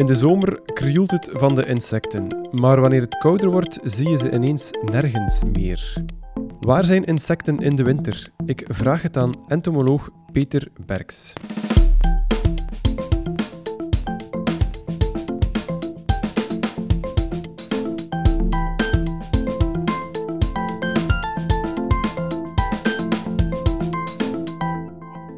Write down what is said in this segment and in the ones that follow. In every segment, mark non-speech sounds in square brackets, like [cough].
In de zomer krioelt het van de insecten, maar wanneer het kouder wordt, zie je ze ineens nergens meer. Waar zijn insecten in de winter? Ik vraag het aan entomoloog Peter Berks.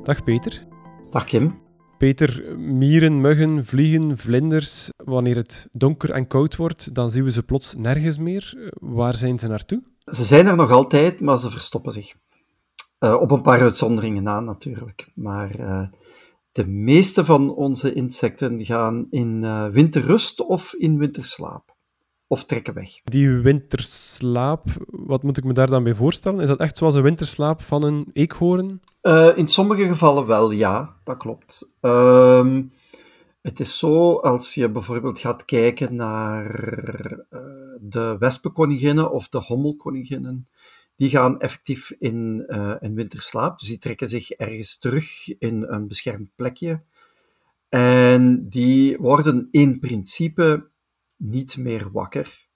Dag Peter. Dag Kim. Peter, mieren, muggen, vliegen, vlinders, wanneer het donker en koud wordt, dan zien we ze plots nergens meer. Waar zijn ze naartoe? Ze zijn er nog altijd, maar ze verstoppen zich. Uh, op een paar uitzonderingen na natuurlijk. Maar uh, de meeste van onze insecten gaan in uh, winterrust of in winterslaap of trekken weg. Die winterslaap, wat moet ik me daar dan bij voorstellen? Is dat echt zoals een winterslaap van een eekhoorn? Uh, in sommige gevallen wel, ja, dat klopt. Uh, het is zo, als je bijvoorbeeld gaat kijken naar uh, de wespenkoninginnen of de hommelkoninginnen, die gaan effectief in, uh, in winterslaap. Dus die trekken zich ergens terug in een beschermd plekje. En die worden in principe niet meer wakker.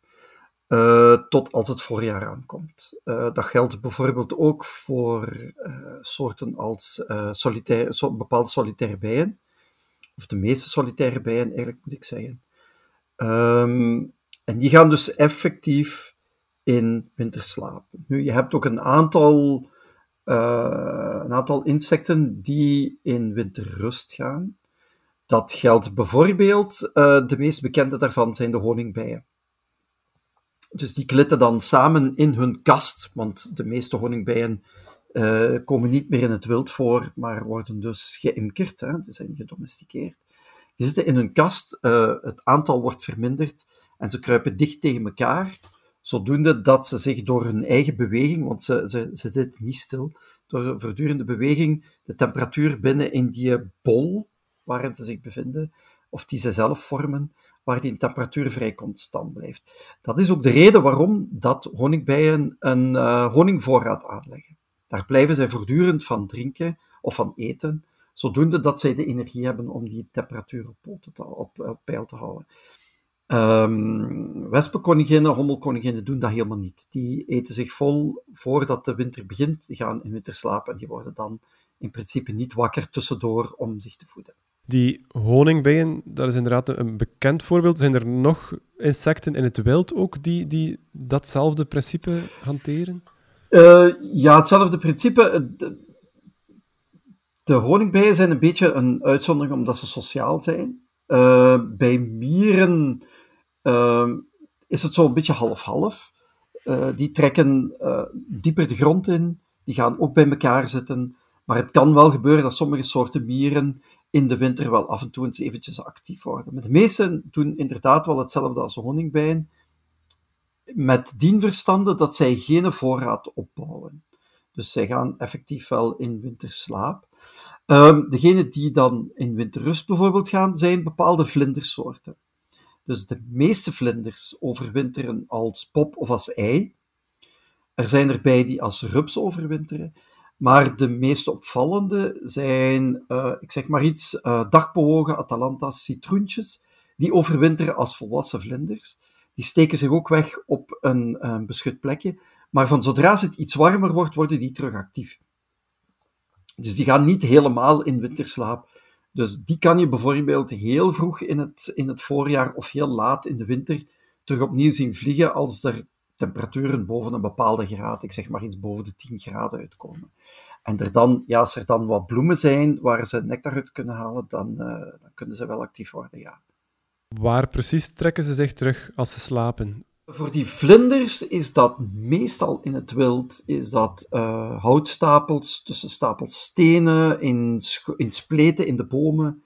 Uh, tot als het voorjaar aankomt. Uh, dat geldt bijvoorbeeld ook voor uh, soorten als solitaire, so, bepaalde solitaire bijen, of de meeste solitaire bijen eigenlijk moet ik zeggen. Um, en die gaan dus effectief in winterslaap. Nu, je hebt ook een aantal, een aantal insecten die in winterrust gaan. Dat geldt bijvoorbeeld, uh, de meest bekende daarvan zijn de honingbijen. Dus die klitten dan samen in hun kast, want de meeste honingbijen uh, komen niet meer in het wild voor, maar worden dus geïmkerd, hè, dus zijn gedomesticeerd. Die zitten in hun kast, uh, het aantal wordt verminderd en ze kruipen dicht tegen elkaar, zodoende dat ze zich door hun eigen beweging, want ze, ze, ze zitten niet stil, door voortdurende beweging de temperatuur binnen in die bol waarin ze zich bevinden, of die ze zelf vormen, waar die temperatuur vrij constant blijft. Dat is ook de reden waarom dat honingbijen een uh, honingvoorraad aanleggen. Daar blijven zij voortdurend van drinken of van eten, zodoende dat zij de energie hebben om die temperatuur op, te, op, op peil te houden. Um, wespenkoninginnen, hommelkoninginnen doen dat helemaal niet. Die eten zich vol voordat de winter begint, die gaan in winterslaap en die worden dan in principe niet wakker tussendoor om zich te voeden. Die honingbijen, dat is inderdaad een bekend voorbeeld. Zijn er nog insecten in het wild ook die, die datzelfde principe hanteren? Uh, ja, hetzelfde principe. De, de, honingbijen zijn een beetje een uitzondering omdat ze sociaal zijn. Uh, bij mieren is het zo een beetje half-half. die trekken dieper de grond in, die gaan ook bij elkaar zitten. Maar het kan wel gebeuren dat sommige soorten mieren in de winter wel af en toe eens eventjes actief worden. De meesten doen inderdaad wel hetzelfde als honingbijen, met dien verstande dat zij geen voorraad opbouwen. Dus zij gaan effectief wel in winterslaap. Um, degene die dan in winterrust bijvoorbeeld gaan, zijn bepaalde vlindersoorten. Dus de meeste vlinders overwinteren als pop of als ei. Er zijn erbij die als rups overwinteren. Maar de meest opvallende zijn, uh, ik zeg maar iets, uh, dagbewogen Atalanta's citroentjes. Die overwinteren als volwassen vlinders. Die steken zich ook weg op een, een beschut plekje. Maar van zodra het iets warmer wordt, worden die terug actief. Dus die gaan niet helemaal in winterslaap. Dus die kan je bijvoorbeeld heel vroeg in het, in het voorjaar of heel laat in de winter terug opnieuw zien vliegen als er temperaturen boven een bepaalde graad, ik zeg maar iets boven de 10 graden uitkomen. En er dan, ja, als er dan wat bloemen zijn waar ze nectar uit kunnen halen, dan, uh, dan kunnen ze wel actief worden, ja. Waar precies trekken ze zich terug als ze slapen? Voor die vlinders is dat meestal in het wild, is dat uh, houtstapels, tussen stapels stenen, in, in spleten in de bomen,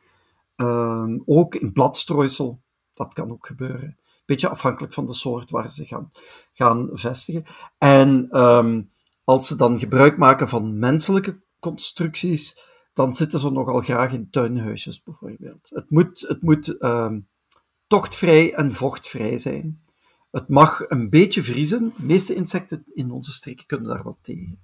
uh, ook in bladstrooisel, dat kan ook gebeuren beetje afhankelijk van de soort waar ze gaan, gaan vestigen. En um, als ze dan gebruik maken van menselijke constructies, dan zitten ze nogal graag in tuinhuisjes bijvoorbeeld. Het moet, het moet um, tochtvrij en vochtvrij zijn. Het mag een beetje vriezen. De meeste insecten in onze streken kunnen daar wel tegen.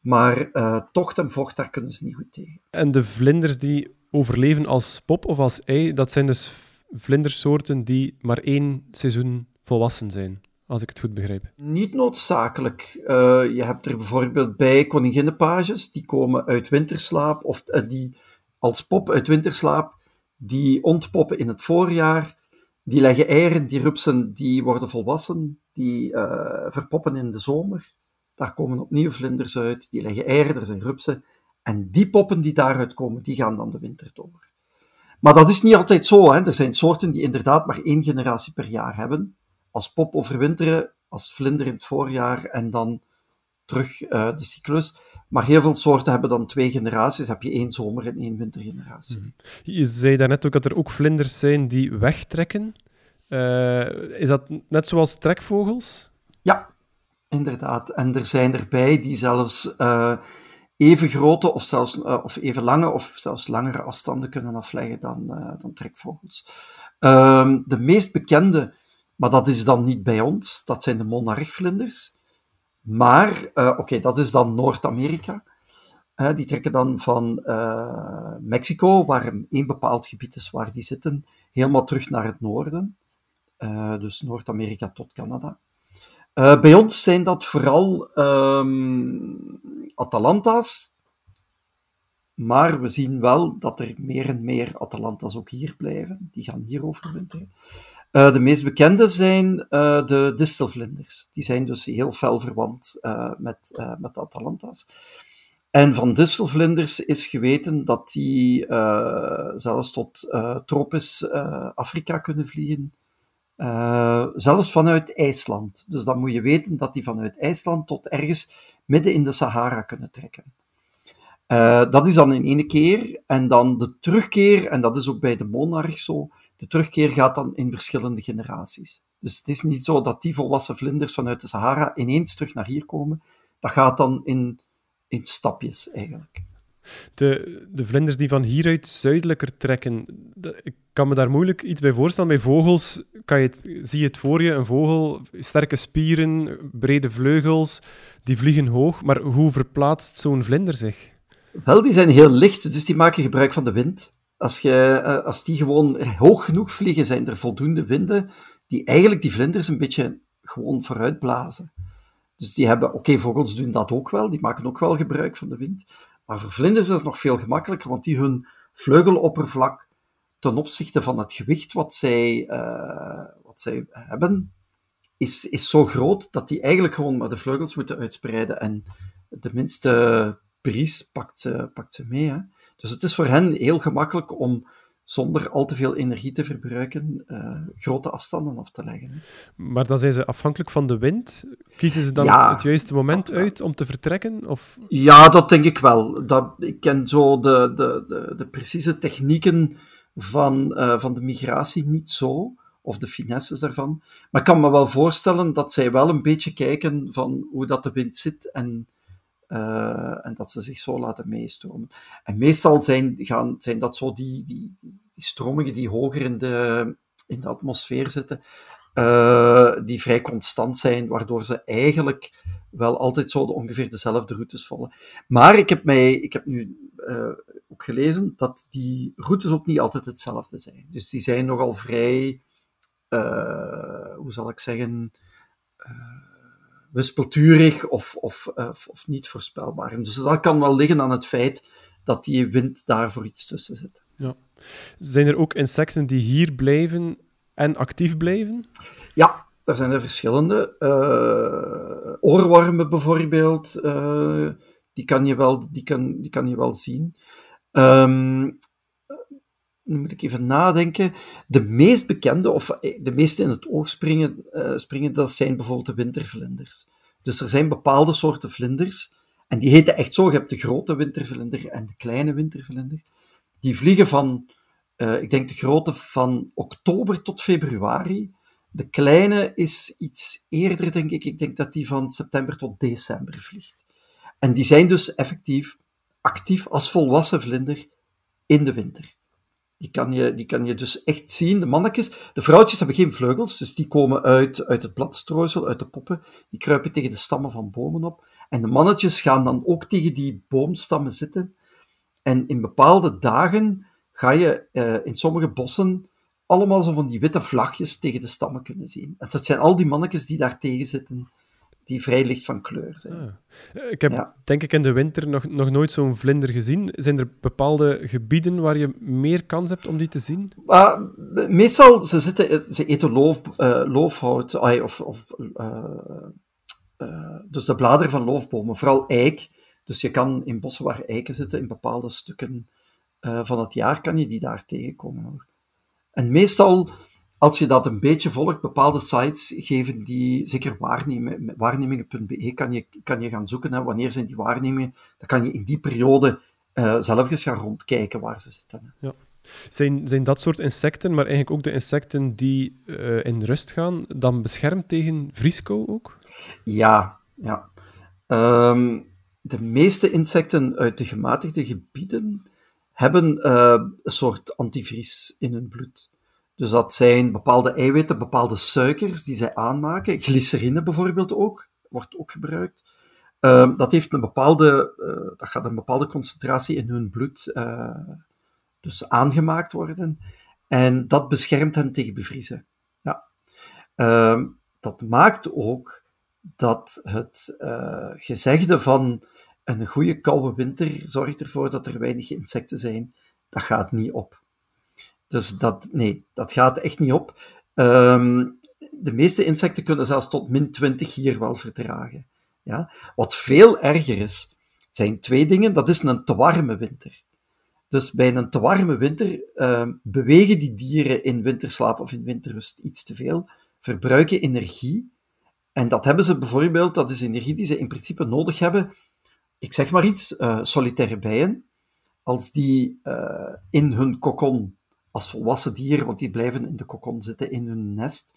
Maar uh, tocht en vocht, daar kunnen ze niet goed tegen. En de vlinders die overleven als pop of als ei, dat zijn dus vlindersoorten die maar één seizoen volwassen zijn, als ik het goed begrijp. Niet noodzakelijk. Uh, je hebt er bijvoorbeeld bij koninginnenpages, die komen uit winterslaap, of uh, die als pop uit winterslaap, die ontpoppen in het voorjaar, die leggen eieren, die rupsen die worden volwassen, die uh, verpoppen in de zomer. Daar komen opnieuw vlinders uit, die leggen eieren, er zijn rupsen. En die poppen die daaruit komen, die gaan dan de winter door. Maar dat is niet altijd zo. Hè. Er zijn soorten die inderdaad maar één generatie per jaar hebben. Als pop overwinteren, als vlinder in het voorjaar en dan terug uh, de cyclus. Maar heel veel soorten hebben dan twee generaties. Heb je één zomer- en één wintergeneratie. Mm Je zei daarnet ook dat er ook vlinders zijn die wegtrekken. Uh, is dat net zoals trekvogels? Ja, inderdaad. En er zijn erbij die zelfs uh, even grote of zelfs uh, of even lange of zelfs langere afstanden kunnen afleggen dan, dan trekvogels. Ehm, de meest bekende, maar dat is dan niet bij ons, dat zijn de monarchvlinders. Maar, uh, oké, dat is dan Noord-Amerika. Die trekken dan van Mexico, waar één bepaald gebied is waar die zitten, helemaal terug naar het noorden. dus Noord-Amerika tot Canada. Bij ons zijn dat vooral um, Atalanta's. Maar we zien wel dat er meer en meer Atalanta's ook hier blijven. Die gaan hier overwinteren. Uh, de meest bekende zijn uh, de distelvlinders. Die zijn dus heel fel verwant met, met de Atalanta's. En van distelvlinders is geweten dat die zelfs tot tropisch Afrika kunnen vliegen. Zelfs vanuit IJsland. Dus dan moet je weten dat die vanuit IJsland tot ergens midden in de Sahara kunnen trekken. dat is dan in ene keer. En dan de terugkeer, en dat is ook bij de monarch zo, de terugkeer gaat dan in verschillende generaties. Dus het is niet zo dat die volwassen vlinders vanuit de Sahara ineens terug naar hier komen. Dat gaat dan in, in stapjes eigenlijk. De, de vlinders die van hieruit zuidelijker trekken, ik kan me daar moeilijk iets bij voorstellen. Bij vogels kan je zie je het voor je, een vogel, sterke spieren, brede vleugels, die vliegen hoog. Maar hoe verplaatst zo'n vlinder zich? Wel, die zijn heel licht, dus die maken gebruik van de wind. Als, eh, als die gewoon hoog genoeg vliegen, zijn er voldoende winden die eigenlijk die vlinders een beetje gewoon vooruitblazen. Dus die hebben, oké, vogels doen dat ook wel, die maken ook wel gebruik van de wind. Maar voor vlinders is het nog veel gemakkelijker, want die hun vleugeloppervlak ten opzichte van het gewicht wat zij, uh, wat zij hebben, is, is zo groot dat die eigenlijk gewoon maar de vleugels moeten uitspreiden. En de minste bries pakt pakt ze mee. Hè. Dus het is voor hen heel gemakkelijk om zonder al te veel energie te verbruiken, uh, grote afstanden af te leggen. Maar dan zijn ze afhankelijk van de wind. Kiezen ze dan ja, het juiste moment dat, uit om te vertrekken? Of? Ja, dat denk ik wel. Dat, ik ken zo de, de, de, de precieze technieken van, uh, van de migratie niet zo, of de finesses daarvan. Maar ik kan me wel voorstellen dat zij wel een beetje kijken van hoe dat de wind zit en uh, en dat ze zich zo laten meestromen. En meestal zijn, gaan, zijn dat zo die, die, die stromingen die hoger in de, in de atmosfeer zitten, uh, die vrij constant zijn, waardoor ze eigenlijk wel altijd zo ongeveer dezelfde routes volgen. Maar ik heb, mij, ik heb nu uh, ook gelezen dat die routes ook niet altijd hetzelfde zijn. Dus die zijn nogal vrij, hoe zal ik zeggen, wispelturig of, of, of, of, niet voorspelbaar. Dus dat kan wel liggen aan het feit dat die wind daar voor iets tussen zit. Ja. Zijn er ook insecten die hier blijven en actief blijven? Ja, er zijn er verschillende. Uh, oorwormen bijvoorbeeld, uh, die, kan je wel, die, kan, die kan je wel zien. Um, nu moet ik even nadenken. De meest bekende, of eh, de meeste in het oog springen, uh, springen, dat zijn bijvoorbeeld de wintervlinders. Dus er zijn bepaalde soorten vlinders, en die heten echt zo. Je hebt de grote wintervlinder en de kleine wintervlinder. Die vliegen van, uh, ik denk de grote van oktober tot februari. De kleine is iets eerder, denk ik. Ik denk dat die van september tot december vliegt. En die zijn dus effectief actief als volwassen vlinder in de winter. Die kan, je, die kan je dus echt zien, de mannetjes. De vrouwtjes hebben geen vleugels, dus die komen uit, uit het bladstrooisel, uit de poppen. Die kruipen tegen de stammen van bomen op. En de mannetjes gaan dan ook tegen die boomstammen zitten. En in bepaalde dagen ga je uh, in sommige bossen allemaal zo van die witte vlagjes tegen de stammen kunnen zien. En dat zijn al die mannetjes die daar tegen zitten, die vrij licht van kleur zijn. Ah. Ik heb denk ik in de winter nog, nog nooit zo'n vlinder gezien. Zijn er bepaalde gebieden waar je meer kans hebt om die te zien? Uh, meestal, ze, zitten, ze eten loof, uh, loofhout, of, of uh, dus de bladeren van loofbomen, vooral eik. Dus je kan in bossen waar eiken zitten, in bepaalde stukken van het jaar, kan je die daar tegenkomen. En meestal, als je dat een beetje volgt, bepaalde sites geven die, zeker waarnemingen.be kan je, kan je gaan zoeken. Hè, wanneer zijn die waarnemingen? Dan kan je in die periode uh, zelf eens gaan rondkijken waar ze zitten. Ja. Zijn, zijn dat soort insecten, maar eigenlijk ook de insecten die in rust gaan, dan beschermd tegen vrieskou ook? Ja, ja. Um, de meeste insecten uit de gematigde gebieden hebben uh, een soort antivries in hun bloed. Dus dat zijn bepaalde eiwitten, bepaalde suikers die zij aanmaken. Glycerine bijvoorbeeld ook, wordt ook gebruikt. Uh, dat, heeft een bepaalde, uh, dat gaat een bepaalde concentratie in hun bloed dus aangemaakt worden. En dat beschermt hen tegen bevriezen. Ja. Ehm, dat maakt ook dat het gezegde van een goede koude winter zorgt ervoor dat er weinig insecten zijn. Dat gaat niet op. Dus dat, nee, dat gaat echt niet op. Ehm, de meeste insecten kunnen zelfs tot min 20 hier wel verdragen. Ja? Wat veel erger is, zijn twee dingen. Dat is een te warme winter. Dus bij een te warme winter uh, bewegen die dieren in winterslaap of in winterrust iets te veel, verbruiken energie. En dat hebben ze bijvoorbeeld, dat is energie die ze in principe nodig hebben ik zeg maar iets, uh, solitaire bijen, als die uh, in hun kokon, als volwassen dier, want die blijven in de kokon zitten, in hun nest,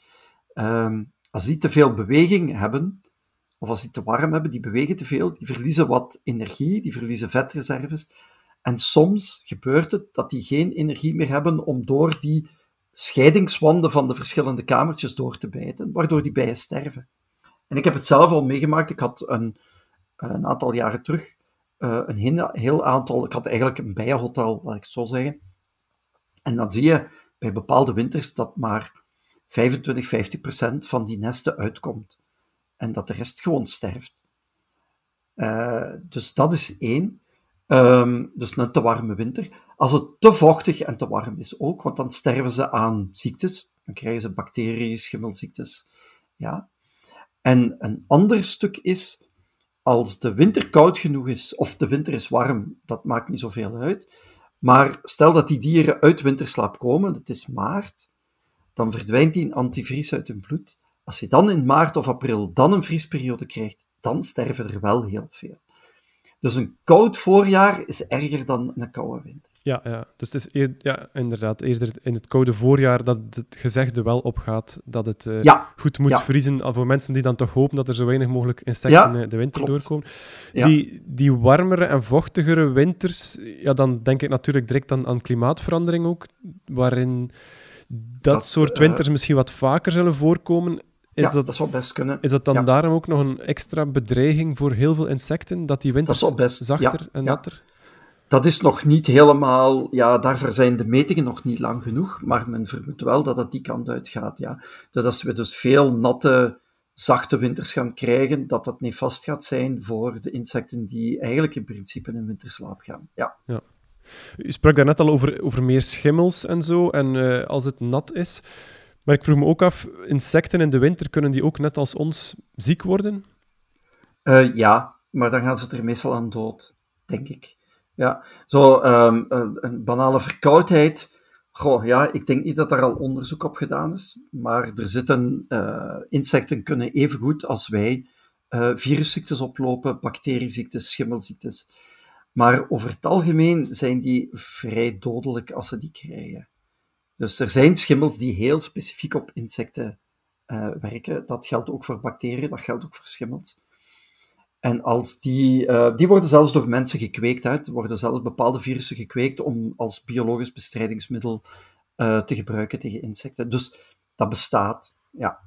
um, als die te veel beweging hebben, of als die te warm hebben, die bewegen te veel, die verliezen wat energie, die verliezen vetreserves. En soms gebeurt het dat die geen energie meer hebben om door die scheidingswanden van de verschillende kamertjes door te bijten, waardoor die bijen sterven. En ik heb het zelf al meegemaakt. Ik had een, eh, een aantal jaren terug uh, een heel, aantal. Ik had eigenlijk een bijenhotel, laat ik het zo zeggen. En dan zie je bij bepaalde winters dat maar 25, 50 procent van die nesten uitkomt. En dat de rest gewoon sterft. Uh, dus dat is één. Um, dus een te warme winter. Als het te vochtig en te warm is ook, want dan sterven ze aan ziektes. Dan krijgen ze bacteriën, schimmelziektes. Ja. En een ander stuk is als de winter koud genoeg is, of de winter is warm, dat maakt niet zoveel uit. Maar stel dat die dieren uit winterslaap komen, het is maart, dan verdwijnt die antivries uit hun bloed. Als je dan in maart of april dan een vriesperiode krijgt, dan sterven er wel heel veel. Dus een koud voorjaar is erger dan een koude winter. Ja, ja. dus het is ja, inderdaad eerder in het koude voorjaar dat het gezegde wel opgaat dat het uh, goed moet vriezen. Voor mensen die dan toch hopen dat er zo weinig mogelijk insecten uh, de winter doorkomen. Die, die warmere en vochtigere winters, ja, dan denk ik natuurlijk direct aan, aan klimaatverandering ook, waarin dat, soort eh, winters misschien wat vaker zullen voorkomen. Is ja, dat, dat zou best kunnen. Is dat dan daarom ook nog een extra bedreiging voor heel veel insecten, dat die winters best, zachter en natter? Dat is nog niet helemaal, ja, daarvoor zijn de metingen nog niet lang genoeg, maar men vermoedt wel dat het die kant uitgaat, ja. Dus als we dus veel natte, zachte winters gaan krijgen, dat dat niet vast gaat zijn voor de insecten die eigenlijk in principe in winterslaap gaan, ja. ja. U sprak daarnet al over, over meer schimmels en zo, en uh, als het nat is. Maar ik vroeg me ook af, insecten in de winter, kunnen die ook net als ons ziek worden? Uh, ja, maar dan gaan ze er meestal aan dood, denk ik. Ja, zo um, een, banale verkoudheid. Goh, ja, ik denk niet dat daar al onderzoek op gedaan is, maar er zitten, uh, insecten kunnen even goed als wij uh, virusziektes oplopen, bacterieziektes, schimmelziektes. Maar over het algemeen zijn die vrij dodelijk als ze die krijgen. Dus er zijn schimmels die heel specifiek op insecten uh, werken. Dat geldt ook voor bacteriën, dat geldt ook voor schimmels. En als die, uh, die worden zelfs door mensen gekweekt. uit, Er worden zelfs bepaalde virussen gekweekt om als biologisch bestrijdingsmiddel uh, te gebruiken tegen insecten. Dus dat bestaat, ja.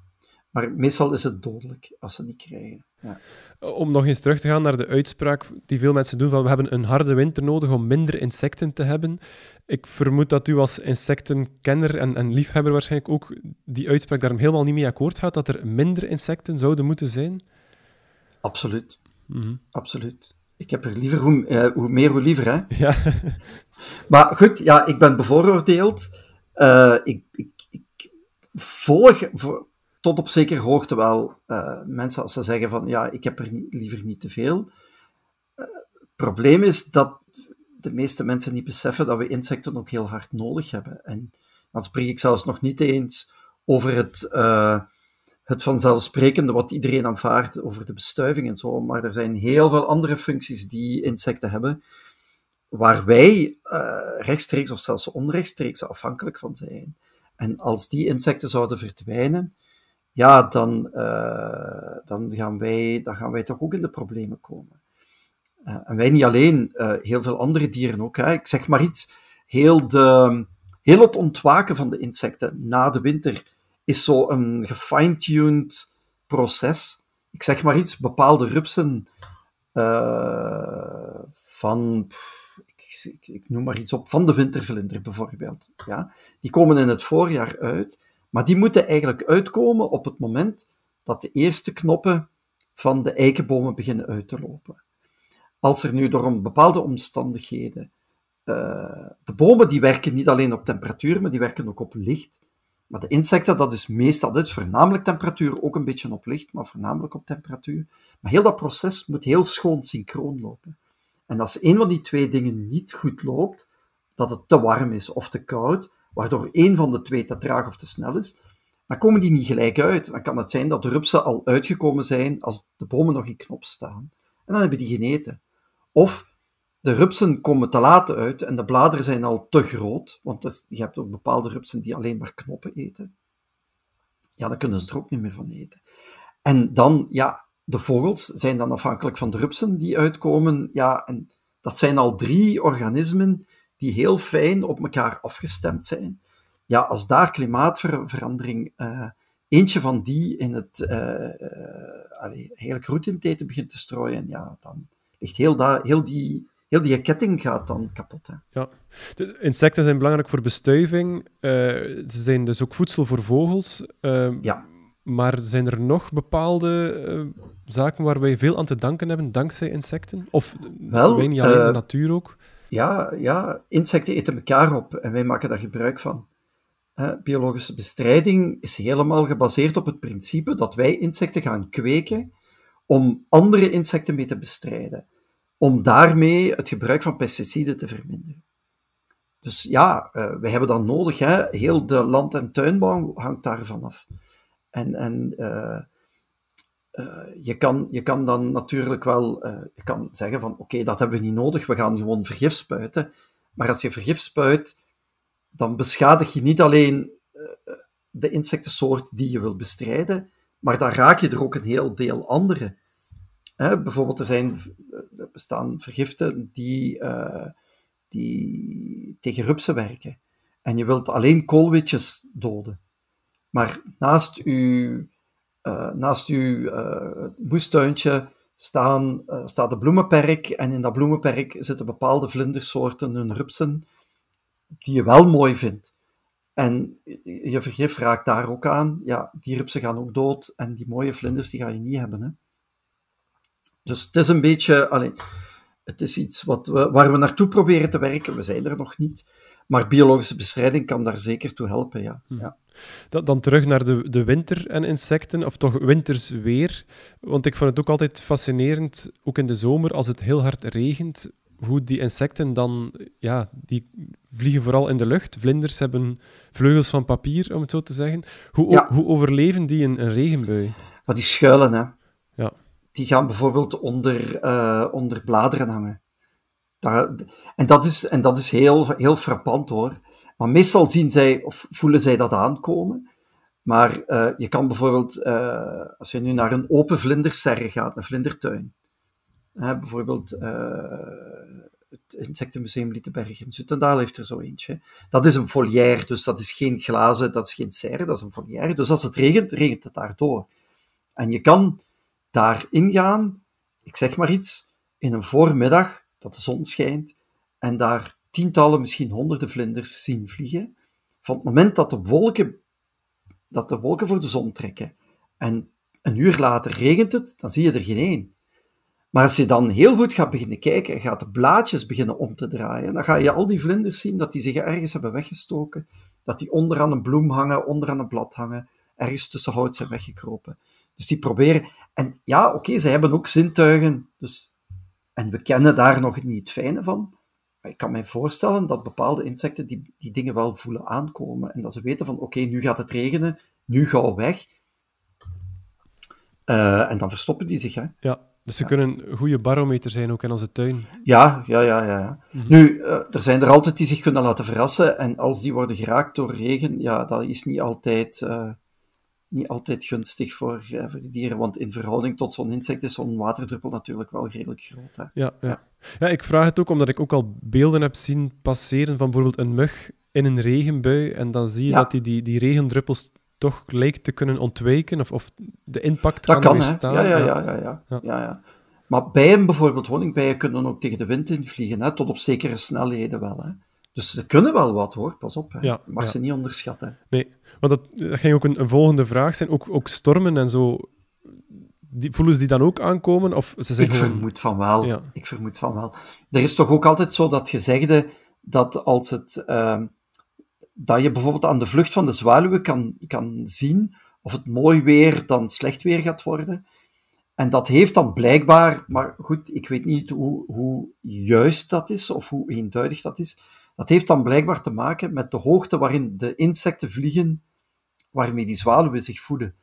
Maar meestal is het dodelijk als ze die krijgen. ja. Om nog eens terug te gaan naar de uitspraak die veel mensen doen van we hebben een harde winter nodig om minder insecten te hebben. Ik vermoed dat u als insectenkenner en, en liefhebber waarschijnlijk ook die uitspraak daar helemaal niet mee akkoord gaat, dat er minder insecten zouden moeten zijn. Absoluut. Mhm. Absoluut. Ik heb er liever, hoe, eh, hoe meer, hoe liever. Hè? [laughs] Ja. Maar goed, ja, ik ben bevooroordeeld. Uh, ik, ik, ik, volg voor, tot op zekere hoogte wel uh, mensen als ze zeggen van ja, ik heb er niet, liever niet te veel. Uh, het probleem is dat de meeste mensen niet beseffen dat we insecten ook heel hard nodig hebben. En dan spreek ik zelfs nog niet eens over het, het vanzelfsprekende wat iedereen aanvaardt over de bestuiving en zo, maar er zijn heel veel andere functies die insecten hebben, waar wij rechtstreeks of zelfs onrechtstreeks afhankelijk van zijn. En als die insecten zouden verdwijnen, ja, dan, uh, dan, gaan wij, dan gaan wij toch ook in de problemen komen. Uh, en wij niet alleen, heel veel andere dieren ook. Hè. Ik zeg maar iets, heel, de, heel het ontwaken van de insecten na de winter is zo een gefine-tuned proces. Ik zeg maar iets, bepaalde rupsen van, ik, ik, ik, noem maar iets op, van de wintervlinder bijvoorbeeld. Ja. Die komen in het voorjaar uit maar die moeten eigenlijk uitkomen op het moment dat de eerste knoppen van de eikenbomen beginnen uit te lopen. Als er nu door bepaalde omstandigheden uh, de bomen die werken niet alleen op temperatuur, maar die werken ook op licht. Maar de insecten, dat is meestal, dat is voornamelijk temperatuur, ook een beetje op licht, maar voornamelijk op temperatuur. Maar heel dat proces moet heel schoon synchroon lopen. En als een van die twee dingen niet goed loopt, dat het te warm is of te koud, waardoor één van de twee te traag of te snel is, dan komen die niet gelijk uit. Dan kan het zijn dat de rupsen al uitgekomen zijn als de bomen nog in knop staan. En dan hebben die geneten. Of de rupsen komen te laat uit en de bladeren zijn al te groot, want je hebt ook bepaalde rupsen die alleen maar knoppen eten. Ja, dan kunnen ze er ook niet meer van eten. En dan, ja, de vogels zijn dan afhankelijk van de rupsen die uitkomen. Ja, en dat zijn al drie organismen die heel fijn op elkaar afgestemd zijn. Ja, als daar klimaatverandering uh, eentje van die in het uh, uh, heel in het eten begint te strooien, ja, dan ligt heel, da, heel, die, heel die ketting gaat dan kapot. Hè. Ja, de insecten zijn belangrijk voor bestuiving. ze zijn dus ook voedsel voor vogels. ja. Maar zijn er nog bepaalde zaken waar wij veel aan te danken hebben dankzij insecten? Of Wel, wij niet alleen de natuur ook? ja, ja, insecten eten elkaar op en wij maken daar gebruik van. biologische bestrijding is helemaal gebaseerd op het principe dat wij insecten gaan kweken om andere insecten mee te bestrijden, om daarmee het gebruik van pesticiden te verminderen. Dus ja, uh, wij hebben dat nodig. Hè. Heel de land- en tuinbouw hangt daarvan af. En, en uh, uh, je, kan, je kan dan natuurlijk wel je kan zeggen van oké, dat hebben we niet nodig, we gaan gewoon vergif spuiten. Maar als je vergif spuit, dan beschadig je niet alleen de insectensoort die je wil bestrijden, maar dan raak je er ook een heel deel andere. Hè, bijvoorbeeld, er, zijn, bestaan vergiften die, die tegen rupsen werken. En je wilt alleen koolwitjes doden. Maar naast uw uh, naast uw uh, moestuintje staan, staat de bloemenperk en in dat bloemenperk zitten bepaalde vlindersoorten en rupsen die je wel mooi vindt. En je vergif raakt daar ook aan. Ja, die rupsen gaan ook dood en die mooie vlinders die ga je niet hebben. Hè. Dus het is een beetje... Allez, het is iets wat we, waar we naartoe proberen te werken. We zijn er nog niet. Maar biologische bestrijding kan daar zeker toe helpen, ja. Hm. ja. Dan, dan terug naar de, de winter en insecten, of toch winters weer. Want ik vond het ook altijd fascinerend, ook in de zomer, als het heel hard regent, hoe die insecten dan, ja, die vliegen vooral in de lucht. Vlinders hebben vleugels van papier, om het zo te zeggen. Hoe, Ja. hoe overleven die een, een regenbui? Maar die schuilen, hè. Ja. Die gaan bijvoorbeeld onder, eh, onder bladeren hangen. Daar, en dat is, en dat is heel, heel frappant, hoor. Maar meestal zien zij, of voelen zij dat aankomen. Maar eh, je kan bijvoorbeeld, eh, als je nu naar een open vlinderserre gaat, een vlindertuin. Bijvoorbeeld het Insectenmuseum Lietenberg in Zuttendaal heeft er zo eentje. Dat is een volière, dus dat is geen glazen, dat is geen serre, dat is een volière. Dus als het regent, regent het daar door. En je kan daarin gaan, ik zeg maar iets, in een voormiddag, dat de zon schijnt, en daar tientallen, misschien honderden vlinders zien vliegen. Van het moment dat de wolken, dat de wolken voor de zon trekken en een uur later regent het, dan zie je er geen één. Maar als je dan heel goed gaat beginnen kijken en gaat de blaadjes beginnen om te draaien, dan ga je al die vlinders zien dat die zich ergens hebben weggestoken, dat die onder aan een bloem hangen, onder aan een blad hangen, ergens tussen hout zijn weggekropen. Dus die proberen. En ja, oké, ze hebben ook zintuigen. Dus, en we kennen daar nog niet het fijne van. Maar ik kan me voorstellen dat bepaalde insecten die, die dingen wel voelen aankomen. En dat ze weten van, oké, nu gaat het regenen, nu gaan we weg. Uh, en dan verstoppen die zich. Hè. Ja, dus ze kunnen een goede barometer zijn ook in onze tuin. Ja, ja, ja. ja. Mm -hmm. Nu, uh, er zijn er altijd die zich kunnen laten verrassen. En als die worden geraakt door regen, ja, dat is niet altijd... Uh, niet altijd gunstig voor, ja, voor de dieren, want in verhouding tot zo'n insect is zo'n waterdruppel natuurlijk wel redelijk groot. Hè? Ja, ja. ja, ik vraag het ook omdat ik ook al beelden heb zien passeren van bijvoorbeeld een mug in een regenbui en dan zie je dat die, die, die regendruppels toch lijkt te kunnen ontwijken of, of de impact dat kan, kan weerstaan. Ja, ja, ja. ja, ja, ja. ja, ja. Maar bijen bijvoorbeeld, honingbijen kunnen ook tegen de wind invliegen, hè, tot op zekere snelheden wel. Hè. Dus ze kunnen wel wat hoor, pas op. Hè. Ja, Je mag ja. ze niet onderschatten. Nee, maar dat, dat ging ook een, een volgende vraag zijn. Ook, ook stormen en zo, die, voelen ze die dan ook aankomen? Of ze zijn Ik gewoon... vermoed van wel. Ja. Ik vermoed van wel. Er is toch ook altijd zo dat gezegde dat als het... ehm, dat je bijvoorbeeld aan de vlucht van de zwaluwen kan, kan zien of het mooi weer dan slecht weer gaat worden. En dat heeft dan blijkbaar, maar goed, ik weet niet hoe, hoe juist dat is of hoe eenduidig dat is. Dat heeft dan blijkbaar te maken met de hoogte waarin de insecten vliegen waarmee die zwaluwen zich voeden.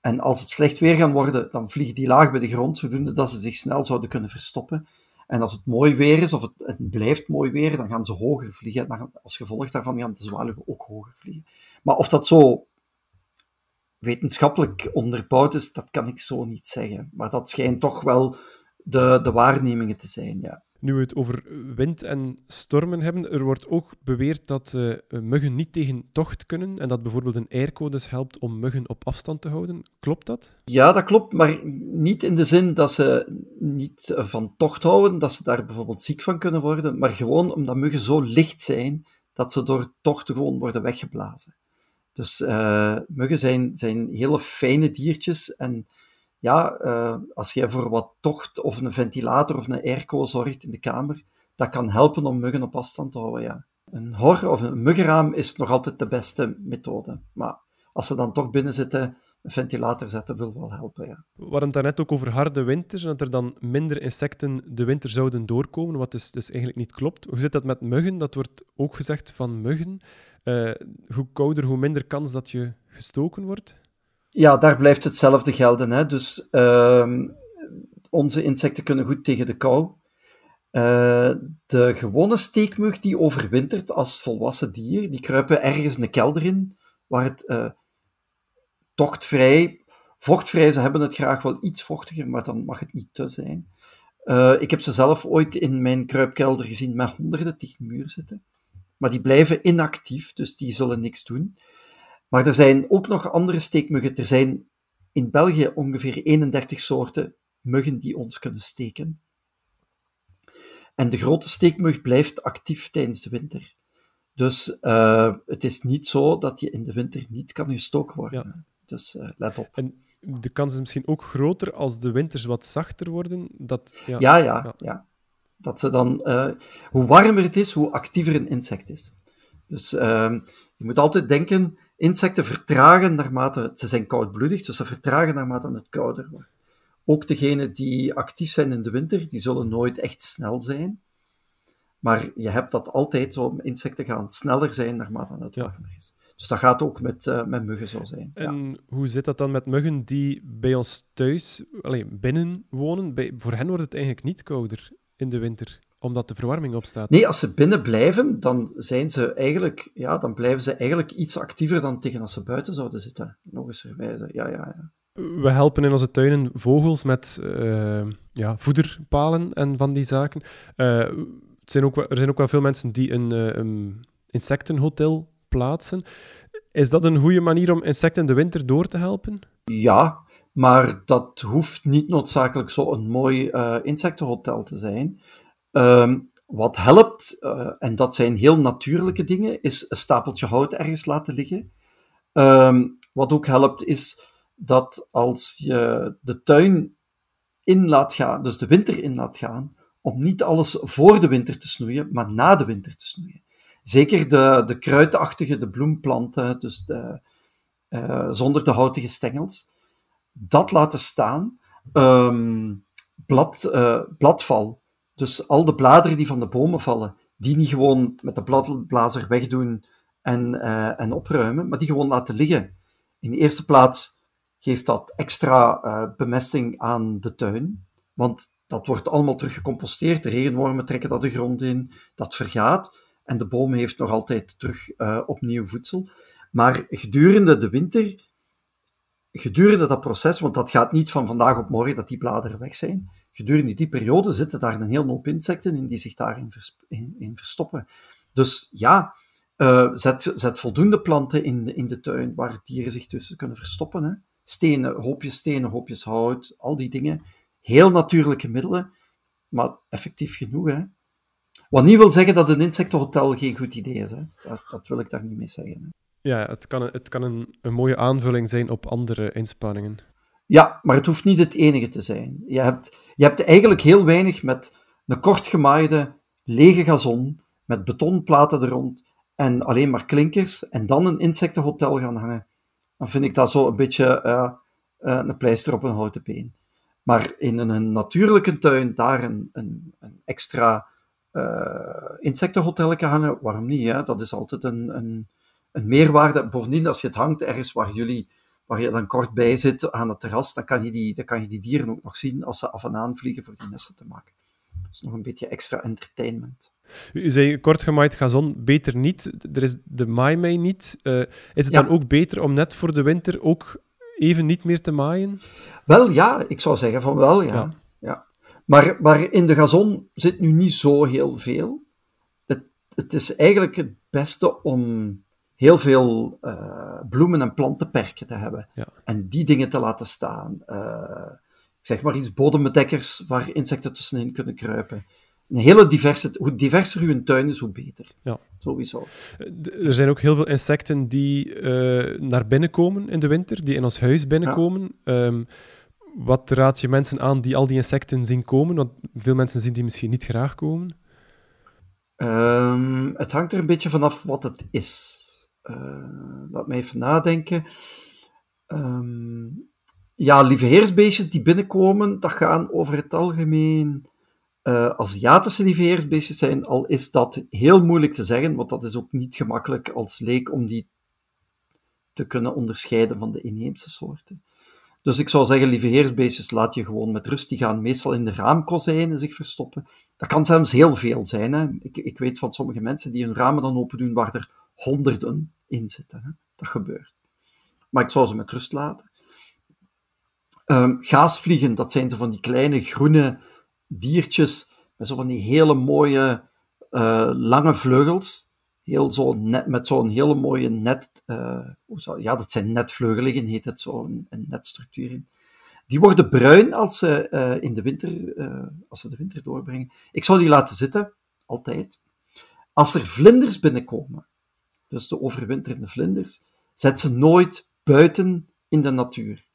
En als het slecht weer gaat worden, dan vliegen die laag bij de grond, zodoende dat ze zich snel zouden kunnen verstoppen. En als het mooi weer is, of het, blijft mooi weer, dan gaan ze hoger vliegen. En als gevolg daarvan gaan de zwaluwen ook hoger vliegen. Maar of dat zo wetenschappelijk onderbouwd is, dat kan ik zo niet zeggen. Maar dat schijnt toch wel de, de waarnemingen te zijn, ja. Nu we het over wind en stormen hebben, er wordt ook beweerd dat eh, muggen niet tegen tocht kunnen en dat bijvoorbeeld een airco dus helpt om muggen op afstand te houden. Klopt dat? Ja, dat klopt, maar niet in de zin dat ze niet van tocht houden, dat ze daar bijvoorbeeld ziek van kunnen worden, maar gewoon omdat muggen zo licht zijn dat ze door tochten gewoon worden weggeblazen. Dus uh, muggen zijn, zijn hele fijne diertjes en ja, uh, als jij voor wat tocht of een ventilator of een airco zorgt in de kamer, dat kan helpen om muggen op afstand te houden, ja. Een hor of een muggenraam is nog altijd de beste methode. Maar als ze dan toch binnen zitten, een ventilator zetten wil wel helpen, ja. We hadden het daarnet ook over harde winters en dat er dan minder insecten de winter zouden doorkomen, wat dus, dus eigenlijk niet klopt. Hoe zit dat met muggen? Dat wordt ook gezegd van muggen. Uh, hoe kouder, hoe minder kans dat je gestoken wordt? Ja, daar blijft hetzelfde gelden. Hè. Dus uh, onze insecten kunnen goed tegen de kou. Uh, de gewone steekmug die overwintert als volwassen dier, die kruipen ergens een kelder in, waar het uh, tochtvrij, vochtvrij, ze hebben het graag wel iets vochtiger, maar dan mag het niet te zijn. Uh, ik heb ze zelf ooit in mijn kruipkelder gezien met honderden tegen muur zitten. Maar die blijven inactief, dus die zullen niks doen. Maar er zijn ook nog andere steekmuggen. Er zijn in België ongeveer 31 soorten muggen die ons kunnen steken. En de grote steekmug blijft actief tijdens de winter. Dus uh, het is niet zo dat je in de winter niet kan gestoken worden. Ja. Dus uh, let op. En de kans is misschien ook groter als de winters wat zachter worden. Dat, ja, ja, ja. ja. ja. Dat ze dan, uh, hoe warmer het is, hoe actiever een insect is. Dus je moet altijd denken, Insecten vertragen naarmate, ze zijn koudbloedig, dus ze vertragen naarmate het kouder wordt. Ook degenen die actief zijn in de winter, die zullen nooit echt snel zijn. Maar je hebt dat altijd zo, insecten gaan sneller zijn naarmate het warmer is. Dus dat gaat ook met, uh, met muggen zo zijn. Ja. En hoe zit dat dan met muggen die bij ons thuis, alleen binnen wonen? Bij, voor hen wordt het eigenlijk niet kouder in de winter, omdat de verwarming opstaat. Nee, als ze binnen blijven, dan zijn ze eigenlijk, ja, dan blijven ze eigenlijk iets actiever dan tegen als ze buiten zouden zitten. Nog eens verwijzen. Ja, ja, ja. We helpen in onze tuinen vogels met uh, ja, voederpalen en van die zaken. Uh, het zijn ook, er zijn ook wel veel mensen die een, uh, een insectenhotel plaatsen. Is dat een goede manier om insecten de winter door te helpen? Ja, Maar dat hoeft niet noodzakelijk zo een mooi uh, insectenhotel te zijn. Ehm, wat helpt, uh, en dat zijn heel natuurlijke dingen, is een stapeltje hout ergens laten liggen. Um, wat ook helpt, is dat als je de tuin in laat gaan, dus de winter in laat gaan, om niet alles voor de winter te snoeien, maar na de winter te snoeien. Zeker de, de kruidachtige, de bloemplanten, dus de, uh, zonder de houtige stengels, dat laten staan. Um, blad, uh, bladval, dus al de bladeren die van de bomen vallen, die niet gewoon met de bladblazer wegdoen en, uh, en opruimen, maar die gewoon laten liggen. In de eerste plaats geeft dat extra uh, bemesting aan de tuin, want dat wordt allemaal teruggecomposteerd. De regenwormen trekken dat de grond in, dat vergaat en de boom heeft nog altijd terug uh, opnieuw voedsel. Maar gedurende de winter, gedurende dat proces, want dat gaat niet van vandaag op morgen dat die bladeren weg zijn, gedurende die periode zitten daar een hele hoop insecten in die zich daarin vers in, in verstoppen. Dus ja, uh, zet, zet, voldoende planten in de, in de tuin waar dieren zich tussen kunnen verstoppen. Hè. Stenen, hoopjes stenen, hoopjes hout, al die dingen. Heel natuurlijke middelen, maar effectief genoeg. Hè. Wat niet wil zeggen dat een insectenhotel geen goed idee is. Hè. Dat, dat wil ik daar niet mee zeggen. Hè. Ja, het kan, het kan een, een mooie aanvulling zijn op andere inspanningen. Ja, maar het hoeft niet het enige te zijn. Je hebt, je hebt eigenlijk heel weinig met een kort gemaaide, lege gazon, met betonplaten er rond en alleen maar klinkers, en dan een insectenhotel gaan hangen. Dan vind ik dat zo een beetje uh, uh, een pleister op een houten been. Maar in een, natuurlijke tuin daar een, een, extra uh, insectenhotel hangen, waarom niet? Hè? Dat is altijd een, een, een meerwaarde. Bovendien, als je het hangt ergens waar jullie waar je dan kort bij zit aan het terras, dan kan je die, dan kan je die dieren ook nog zien als ze af en aan vliegen voor die nesten te maken. Dat is nog een beetje extra entertainment. U zei kort gemaaid gazon, beter niet. Er is de maaimei niet. Uh, is het ja. dan ook beter om net voor de winter ook even niet meer te maaien? Wel ja, ik zou zeggen van wel ja. ja. ja. Maar, maar in de gazon zit nu niet zo heel veel. Het, het is eigenlijk het beste om heel veel uh, bloemen- en plantenperken te hebben. Ja. En die dingen te laten staan. Uh, ik zeg maar iets bodembedekkers waar insecten tussenin kunnen kruipen. Een hele diverse, hoe diverser uw tuin is, hoe beter. Ja. Sowieso. Er zijn ook heel veel insecten die uh, naar binnen komen in de winter, die in ons huis binnenkomen. Ja. Um, wat raad je mensen aan die al die insecten zien komen? Want veel mensen zien die misschien niet graag komen. Um, het hangt er een beetje vanaf wat het is. Uh, laat mij even nadenken. Um, ja, lieve heersbeestjes die binnenkomen, dat gaan over het algemeen uh, Aziatische lieveheersbeestjes zijn, al is dat heel moeilijk te zeggen, want dat is ook niet gemakkelijk als leek om die te kunnen onderscheiden van de inheemse soorten. Dus ik zou zeggen, lieveheersbeestjes laat je gewoon met rust. Die gaan meestal in de raamkozijnen zich verstoppen. Dat kan zelfs heel veel zijn. Hè. Ik, ik weet van sommige mensen die hun ramen dan open doen waar er honderden in zitten. Hè. Dat gebeurt. Maar ik zou ze met rust laten. Um, gaasvliegen, dat zijn zo van die kleine groene diertjes met zo van die hele mooie uh, lange vleugels. Heel zo net, met zo'n hele mooie net, uh, hoe zou, ja, dat zijn netvleugeligen, heet het zo, een, netstructuur in. Die worden bruin als ze, uh, in de winter, als ze de winter doorbrengen. Ik zou die laten zitten, altijd. Als er vlinders binnenkomen, dus de overwinterende vlinders, zet ze nooit buiten in de natuur.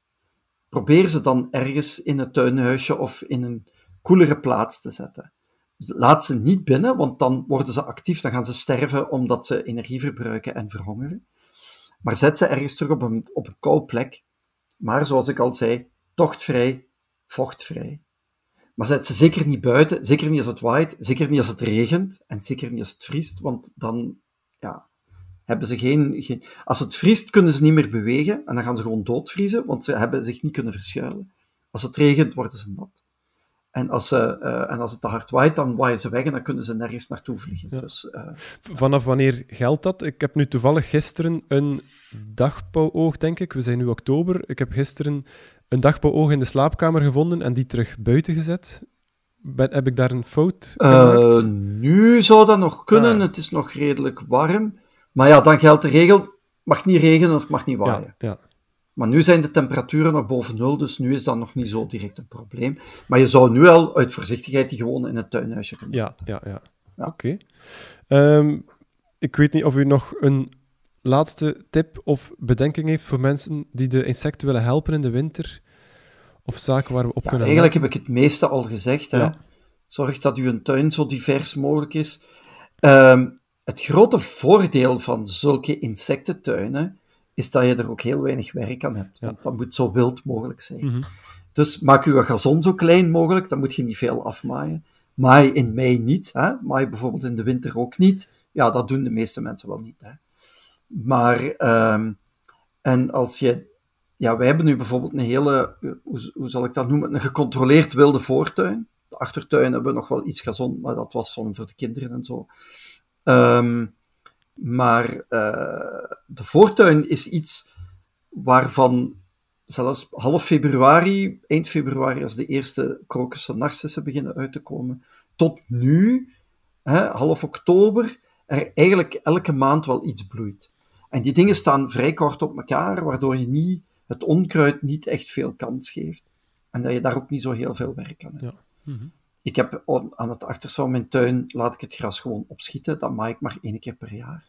Probeer ze dan ergens in een tuinhuisje of in een koelere plaats te zetten. Laat ze niet binnen, want dan worden ze actief, dan gaan ze sterven omdat ze energie verbruiken en verhongeren. Maar zet ze ergens terug op een, op een koude plek. Maar zoals ik al zei, tochtvrij, vochtvrij. Maar zet ze zeker niet buiten, zeker niet als het waait, zeker niet als het regent en zeker niet als het vriest, want dan ja, hebben ze geen, geen... Als het vriest, kunnen ze niet meer bewegen en dan gaan ze gewoon doodvriezen, want ze hebben zich niet kunnen verschuilen. Als het regent, worden ze nat. En als, ze, uh, en als het te hard waait, dan waaien ze weg en dan kunnen ze nergens naartoe vliegen. Ja. Dus, uh, Vanaf wanneer geldt dat? Ik heb nu toevallig gisteren een dagbouwoog, denk ik. We zijn nu oktober. Ik heb gisteren een dagbouwoog in de slaapkamer gevonden en die terug buiten gezet. Ben, heb ik daar een fout uh, nu zou dat nog kunnen. Ah. Het is nog redelijk warm. Maar ja, dan geldt de regel, mag niet regenen of mag niet waaien. Ja, ja. Maar nu zijn de temperaturen nog boven nul, dus nu is dat nog niet zo direct een probleem. Maar je zou nu al uit voorzichtigheid die gewoon in het tuinhuisje kunnen Ja, zetten. ja, ja. Ja. Oké. Ehm, ik weet niet of u nog een laatste tip of bedenking heeft voor mensen die de insecten willen helpen in de winter. Of zaken waar we op Ja, kunnen eigenlijk heb ik het meeste al gezegd. Hè. Zorg dat uw tuin zo divers mogelijk is. Ehm, het grote voordeel van zulke insectentuinen is dat je er ook heel weinig werk aan hebt. Want dat moet zo wild mogelijk zijn. Mhm. Dus maak uw gazon zo klein mogelijk, dan moet je niet veel afmaaien. Maai in mei niet, hè? maai bijvoorbeeld in de winter ook niet. Ja, dat doen de meeste mensen wel niet. Hè? Maar, ehm, en als je, ja, wij hebben nu bijvoorbeeld een hele, hoe, hoe zal ik dat noemen, een gecontroleerd wilde voortuin. De achtertuin hebben we nog wel iets gazon, maar dat was van voor de kinderen en zo. Ehm, maar eh, de voortuin is iets waarvan zelfs half februari, eind februari, als de eerste krokussen narcissen beginnen uit te komen, tot nu, hè, half oktober, er eigenlijk elke maand wel iets bloeit. En die dingen staan vrij kort op elkaar, waardoor je niet, het onkruid niet echt veel kans geeft. En dat je daar ook niet zo heel veel werk aan hebt. Ja. Mhm. Ik heb aan het achterste van mijn tuin, laat ik het gras gewoon opschieten. Dat maai ik maar één keer per jaar.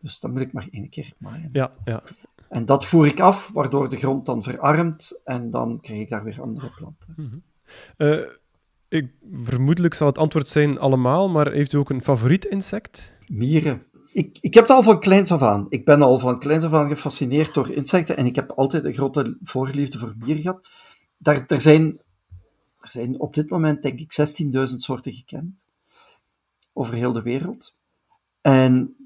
Dus dan moet ik maar één keer maaien. Ja, ja. En dat voer ik af, waardoor de grond dan verarmt en dan krijg ik daar weer andere planten. Eh, ik, vermoedelijk zal het antwoord zijn allemaal, maar heeft u ook een favoriet insect? Mieren. Ik, ik heb het al van kleins af aan. Ik ben al van kleins af aan gefascineerd door insecten en ik heb altijd een grote voorliefde voor mieren gehad. Daar, er, zijn, er zijn op dit moment, denk ik, 16.000 soorten gekend. Over heel de wereld. En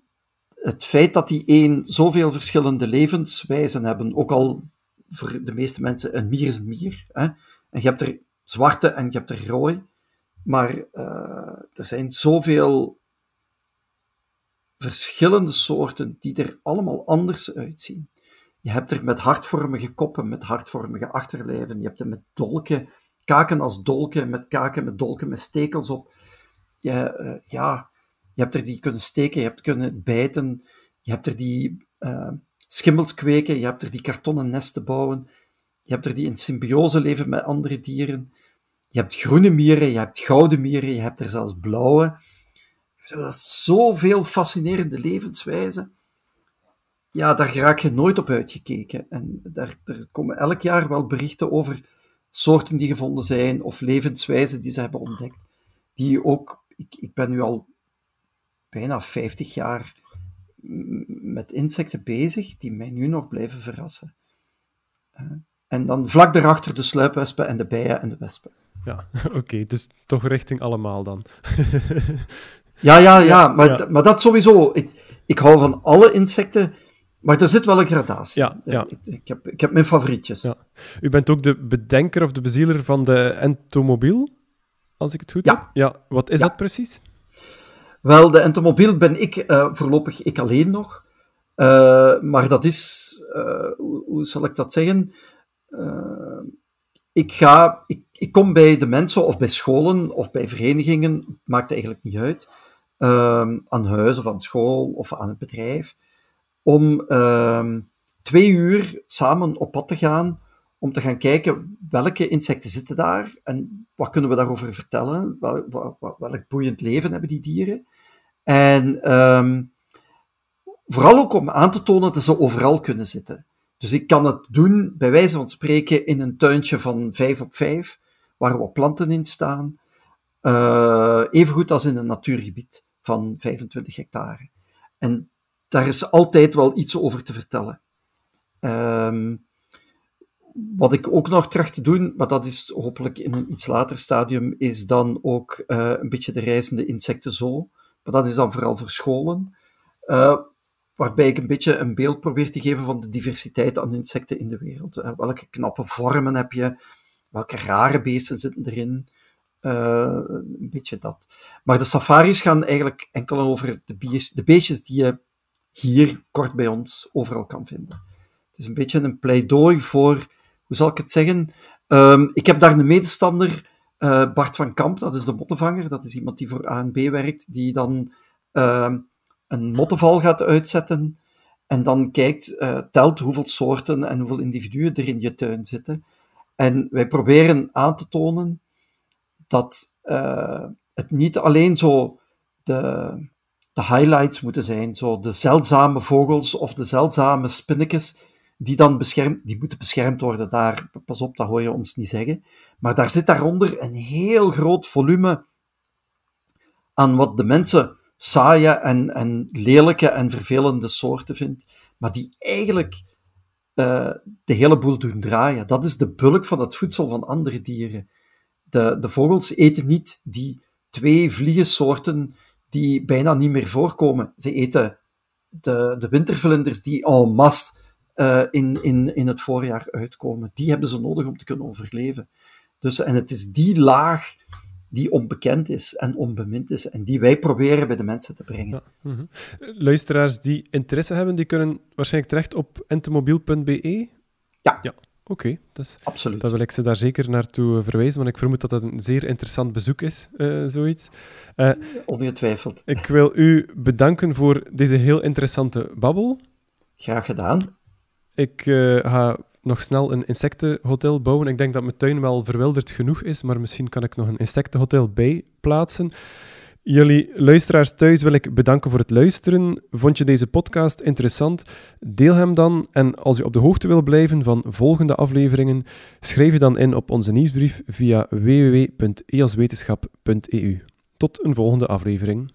het feit dat die één zoveel verschillende levenswijzen hebben, ook al voor de meeste mensen een mier is een mier. Hè? En je hebt er zwarte en je hebt er rooi. Maar eh, er zijn zoveel verschillende soorten die er allemaal anders uitzien. Je hebt er met hartvormige koppen, met hartvormige achterlijven. Je hebt er met dolken, kaken als dolken, met kaken met dolken met stekels op. Je, eh, ja, je hebt er die kunnen steken, je hebt kunnen bijten. Je hebt er die eh, schimmels kweken, je hebt er die kartonnen nesten bouwen. Je hebt er die in symbiose leven met andere dieren. Je hebt groene mieren, je hebt gouden mieren, je hebt er zelfs blauwe. Dat is zoveel fascinerende levenswijzen. Ja, daar raak je nooit op uitgekeken. En daar, er komen elk jaar wel berichten over soorten die gevonden zijn of levenswijzen die ze hebben ontdekt. Die ook, ik, ik ben nu al bijna 50 jaar met insecten bezig, die mij nu nog blijven verrassen. Eh, En dan vlak daarachter de sluipwespen en de bijen en de wespen. Ja, [laughs] oké, dus toch richting allemaal dan. Ja, ja, ja, maar, ja. maar dat sowieso. Ik, ik hou van alle insecten, maar er zit wel een gradatie. Ja, ja. Ik, ik, heb, ik heb mijn favorietjes. Ja. U bent ook de bedenker of de bezieler van de Entomobiel, als ik het goed Ja. heb? Ja, wat is Ja. dat precies? Wel, de entomobiel ben ik eh, voorlopig ik alleen nog. Eh, maar dat is, eh, hoe, hoe zal ik dat zeggen? Ik, ga, ik, ik kom bij de mensen of bij scholen of bij verenigingen, maakt eigenlijk niet uit, aan huis of aan school of aan het bedrijf, om ehm, twee uur samen op pad te gaan om te gaan kijken welke insecten zitten daar en wat kunnen we daarover vertellen, wel, wel- wel- welk boeiend leven hebben die dieren. En ehm, vooral ook om aan te tonen dat ze overal kunnen zitten. Dus ik kan het doen, bij wijze van spreken, in een tuintje van 5 op 5, waar wat planten in staan. Eh evengoed als in een natuurgebied van 25 hectare. En daar is altijd wel iets over te vertellen. Ehm, wat ik ook nog tracht te doen, maar dat is hopelijk in een iets later stadium, is dan ook eh, een beetje de reizende insecten zo. Maar dat is dan vooral voor scholen. Eh, waarbij ik een beetje een beeld probeer te geven van de diversiteit aan insecten in de wereld. Eh, welke knappe vormen heb je? Welke rare beesten zitten erin? Een beetje dat. Maar de safaris gaan eigenlijk enkel over de beestjes die je hier kort bij ons overal kan vinden. Het is een beetje een pleidooi voor, hoe zal ik het zeggen? Ehm, ik heb daar een medestander, eh, Bart van Kamp, dat is de mottenvanger. Dat is iemand die voor ANB werkt, die dan ehm, een mottenval gaat uitzetten. en dan kijkt, telt hoeveel soorten en hoeveel individuen er in je tuin zitten. En wij proberen aan te tonen dat het niet alleen zo de, de highlights moeten zijn, zo de zeldzame vogels of de zeldzame spinnetjes, die dan beschermd, die moeten beschermd worden. Daar, pas op, dat hoor je ons niet zeggen. Maar daar zit daaronder een heel groot volume aan wat de mensen saaie en, en lelijke en vervelende soorten vindt, maar die eigenlijk uh, de hele boel doen draaien. Dat is de bulk van het voedsel van andere dieren. De, de vogels eten niet die twee vliegensoorten die bijna niet meer voorkomen. Ze eten de, de wintervlinders die en masse uh, in, in, in het voorjaar uitkomen. Die hebben ze nodig om te kunnen overleven. Dus, en het is die laag die onbekend is en onbemind is en die wij proberen bij de mensen te brengen. Ja, uh Luisteraars die interesse hebben, die kunnen waarschijnlijk terecht op entomobiel.be? Ja. ja. Oké, dus Absoluut. dan wil ik ze daar zeker naartoe verwijzen, want ik vermoed dat dat een zeer interessant bezoek is, uh, zoiets. Uh, Ongetwijfeld. Ik wil u bedanken voor deze heel interessante babbel. Graag gedaan. Ik uh, ga nog snel een insectenhotel bouwen. Ik denk dat mijn tuin wel verwilderd genoeg is, maar misschien kan ik nog een insectenhotel bijplaatsen. Jullie luisteraars thuis wil ik bedanken voor het luisteren. Vond je deze podcast interessant? Deel hem dan. En als je op de hoogte wil blijven van volgende afleveringen, schrijf je dan in op onze nieuwsbrief via www.eoswetenschap.eu. Tot een volgende aflevering.